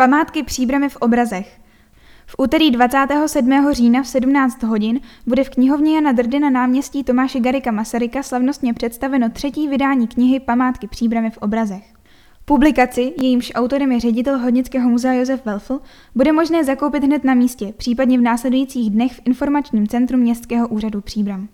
Památky Příbramy v obrazech. V úterý 27. října v 17 hodin bude v knihovně Jana Drdy na náměstí Tomáše Garika Masaryka slavnostně představeno třetí vydání knihy Památky Příbramy v obrazech. Publikaci, jejímž autorem je ředitel Hodnického muzea Josef Welfl, bude možné zakoupit hned na místě, případně v následujících dnech v informačním centru Městského úřadu Příbram.